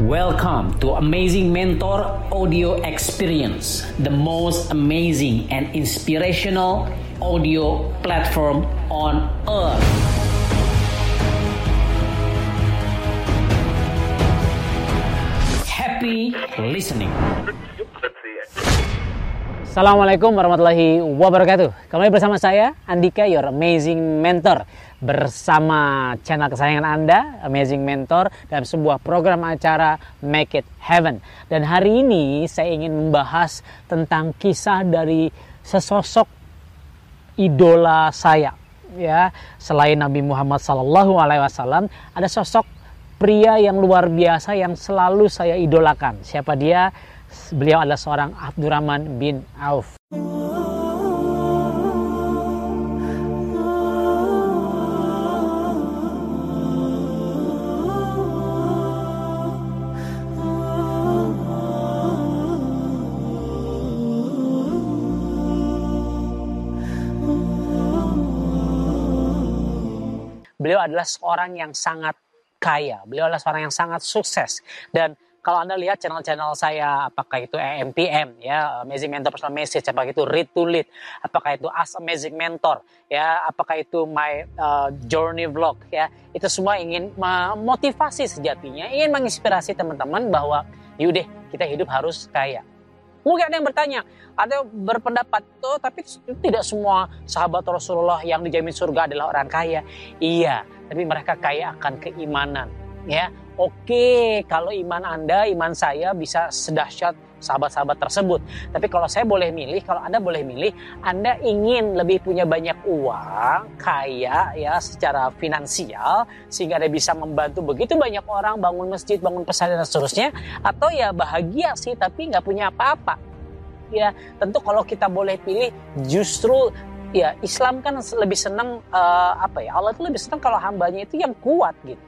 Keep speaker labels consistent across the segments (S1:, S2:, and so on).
S1: Welcome to Amazing Mentor Audio Experience, the most amazing and inspirational audio platform on earth. Happy listening. Assalamualaikum warahmatullahi wabarakatuh. Kembali bersama saya Andika, your amazing mentor bersama channel kesayangan Anda, Amazing Mentor, dalam sebuah program acara Make It Heaven. Dan hari ini saya ingin membahas tentang kisah dari sesosok idola saya. Ya, selain Nabi Muhammad Sallallahu Alaihi Wasallam, ada sosok pria yang luar biasa yang selalu saya idolakan. Siapa dia? Beliau adalah seorang Abdurrahman bin Auf. beliau adalah seorang yang sangat kaya. Beliau adalah seorang yang sangat sukses. Dan kalau Anda lihat channel-channel saya, apakah itu AMPM, ya, Amazing Mentor Personal Message, apakah itu Read to Lead, apakah itu As Amazing Mentor, ya, apakah itu My uh, Journey Vlog, ya, itu semua ingin memotivasi sejatinya, ingin menginspirasi teman-teman bahwa yaudah kita hidup harus kaya. Mungkin ada yang bertanya, ada yang berpendapat, tuh, tapi tidak semua sahabat Rasulullah yang dijamin surga adalah orang kaya. Iya, tapi mereka kaya akan keimanan. Ya, oke, kalau iman Anda, iman saya bisa sedahsyat sahabat-sahabat tersebut. Tapi kalau saya boleh milih, kalau Anda boleh milih, Anda ingin lebih punya banyak uang, kaya ya secara finansial, sehingga Anda bisa membantu begitu banyak orang bangun masjid, bangun pesantren dan seterusnya, atau ya bahagia sih tapi nggak punya apa-apa. Ya tentu kalau kita boleh pilih, justru ya Islam kan lebih senang uh, apa ya Allah itu lebih senang kalau hambanya itu yang kuat gitu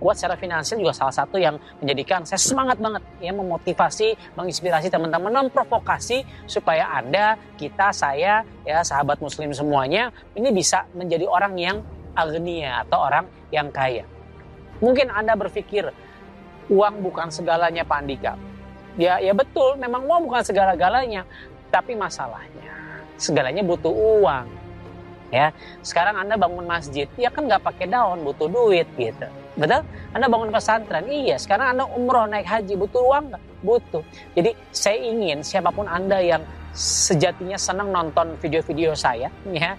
S1: kuat secara finansial juga salah satu yang menjadikan saya semangat banget ya memotivasi, menginspirasi teman-teman, memprovokasi supaya Anda, kita, saya, ya sahabat muslim semuanya ini bisa menjadi orang yang agnia atau orang yang kaya. Mungkin Anda berpikir uang bukan segalanya Pak Andika. Ya, ya betul, memang uang bukan segala-galanya, tapi masalahnya segalanya butuh uang ya sekarang anda bangun masjid ya kan nggak pakai daun butuh duit gitu betul anda bangun pesantren iya sekarang anda umroh naik haji butuh uang nggak? Butuh. Jadi saya ingin siapa pun anda yang sejatinya senang nonton video-video saya ya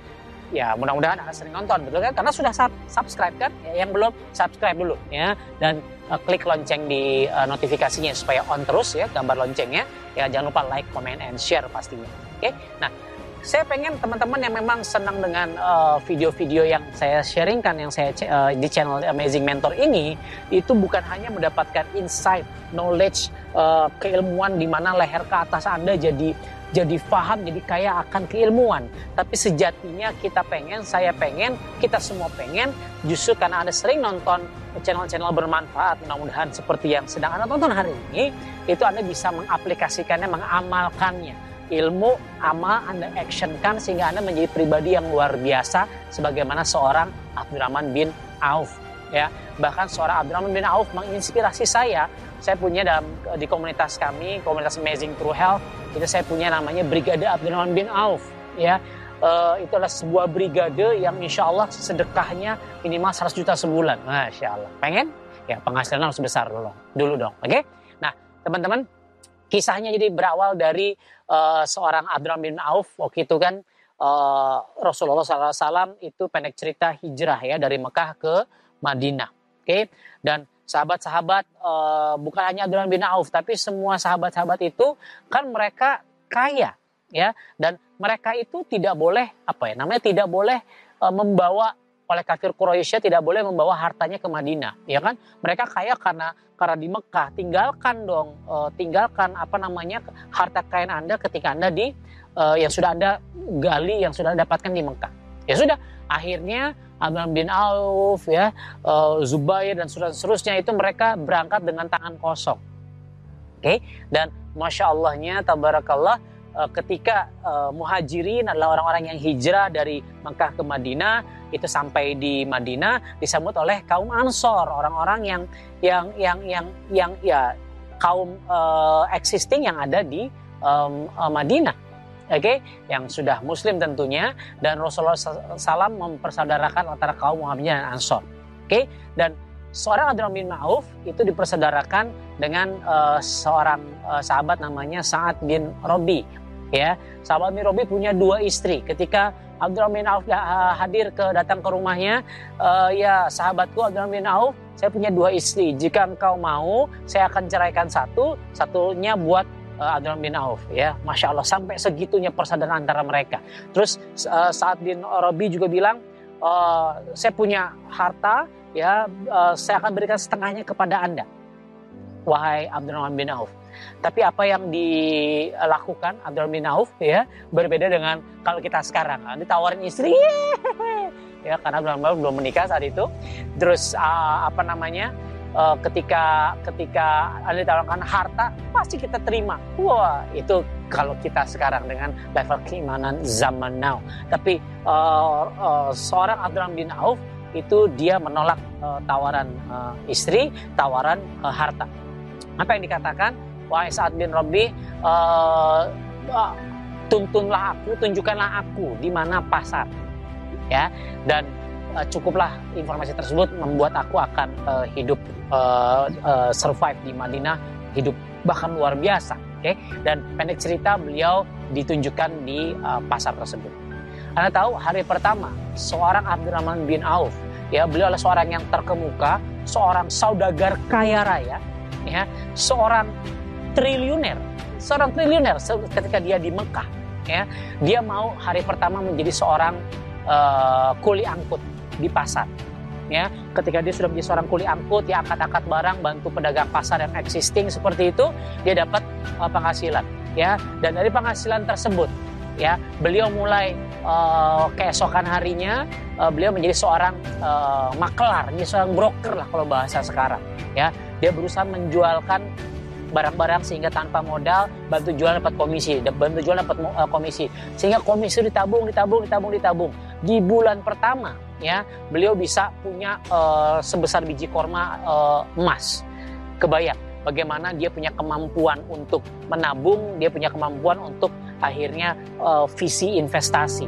S1: ya mudah-mudahan anda sering nonton betul kan? Karena sudah subscribe kan? Ya, yang belum subscribe dulu ya. Dan uh, klik lonceng di uh, notifikasinya supaya on terus ya gambar loncengnya. Ya jangan lupa like comment and share pastinya oke? Okay? nah saya pengen teman-teman yang memang senang dengan eh, video-video uh, yang saya sharingkan yang saya uh, di channel Amazing Mentor ini itu bukan hanya mendapatkan insight, knowledge, uh, keilmuan di mana leher ke atas Anda jadi jadi faham, jadi kaya akan keilmuan. Tapi sejatinya kita pengen, saya pengen, kita semua pengen, justru karena Anda sering nonton channel-channel bermanfaat, mudah-mudahan seperti yang sedang Anda tonton hari ini, itu Anda bisa mengaplikasikannya, mengamalkannya ilmu, amal Anda actionkan sehingga Anda menjadi pribadi yang luar biasa sebagaimana seorang Abdurrahman bin Auf ya. Bahkan seorang Abdurrahman bin Auf menginspirasi saya. Saya punya dalam di komunitas kami, komunitas Amazing True Health, itu saya punya namanya Brigade Abdurrahman bin Auf ya. Uh, itu adalah sebuah brigade yang insya Allah sedekahnya minimal 100 juta sebulan. Masya Allah. Pengen? Ya penghasilan harus besar dulu, dulu dong. Oke? Okay? Nah teman-teman kisahnya jadi berawal dari uh, seorang Abdurrahman bin Auf waktu itu kan uh, Rasulullah SAW itu pendek cerita hijrah ya dari Mekah ke Madinah. Oke, okay? dan sahabat-sahabat uh, bukan hanya Abdurrahman bin Auf tapi semua sahabat-sahabat itu kan mereka kaya ya dan mereka itu tidak boleh apa ya namanya tidak boleh uh, membawa oleh kafir Quraisy tidak boleh membawa hartanya ke Madinah, ya kan? Mereka kaya karena karena di Mekah. Tinggalkan dong, uh, tinggalkan apa namanya harta kekayaan Anda ketika Anda di uh, yang sudah Anda gali, yang sudah Anda dapatkan di Mekah. Ya sudah, akhirnya Abdul bin Auf ya, uh, Zubair dan seterusnya itu mereka berangkat dengan tangan kosong. Oke, okay? dan masya Allahnya, tabarakallah, ketika uh, muhajirin adalah orang-orang yang hijrah dari Mekah ke Madinah itu sampai di Madinah disambut oleh kaum Ansor orang-orang yang yang yang yang yang ya kaum uh, existing yang ada di um, Madinah oke okay? yang sudah muslim tentunya dan Rasulullah SAW mempersaudarakan antara kaum Muhammadiyah dan Ansor oke okay? dan seorang Abdurrahman bin Auf itu dipersaudarakan dengan uh, seorang uh, sahabat namanya Sa'ad bin Robi. Ya, sahabat bin Robi punya dua istri. Ketika Abdurrahman bin Auf hadir ke datang ke rumahnya, uh, ya sahabatku Abdurrahman bin Auf, saya punya dua istri. Jika engkau mau, saya akan ceraikan satu, satunya buat uh, Abdurrahman bin Auf. Ya, masya Allah sampai segitunya persaudaraan antara mereka. Terus Sa'ad bin Robi juga bilang, uh, saya punya harta ya uh, saya akan berikan setengahnya kepada Anda. Wahai Abdurrahman bin Auf. Tapi apa yang dilakukan Abdurrahman bin Auf ya berbeda dengan kalau kita sekarang. Nah, ditawarin istri ya karena Abdurrahman bin Auf belum menikah saat itu. Terus uh, apa namanya? Uh, ketika ketika ada ditawarkan harta pasti kita terima. Wah, itu kalau kita sekarang dengan level keimanan zaman now. Tapi uh, uh, seorang Abdurrahman bin Auf itu dia menolak uh, tawaran uh, istri, tawaran uh, harta. Apa yang dikatakan? Wahai Sa'ad bin uh, uh, tuntunlah aku, tunjukkanlah aku di mana pasar. Ya, dan uh, cukuplah informasi tersebut membuat aku akan uh, hidup uh, uh, survive di Madinah, hidup bahkan luar biasa. Oke, okay? dan pendek cerita beliau ditunjukkan di uh, pasar tersebut. Anda tahu hari pertama seorang Abdurrahman bin Auf, ya beliau adalah seorang yang terkemuka, seorang saudagar kaya raya, ya, seorang triliuner, seorang triliuner ketika dia di Mekah, ya, dia mau hari pertama menjadi seorang uh, kuli angkut di pasar. Ya, ketika dia sudah menjadi seorang kuli angkut, dia angkat-angkat barang, bantu pedagang pasar yang existing seperti itu, dia dapat uh, penghasilan. Ya, dan dari penghasilan tersebut, ya beliau mulai uh, keesokan harinya uh, beliau menjadi seorang uh, makelar, menjadi seorang broker lah kalau bahasa sekarang. Ya, dia berusaha menjualkan barang-barang sehingga tanpa modal bantu jual dapat komisi, bantu jual dapat uh, komisi, sehingga komisi ditabung, ditabung, ditabung, ditabung. Di bulan pertama, ya beliau bisa punya uh, sebesar biji korma uh, emas. Kebayang bagaimana dia punya kemampuan untuk menabung, dia punya kemampuan untuk akhirnya uh, visi investasi.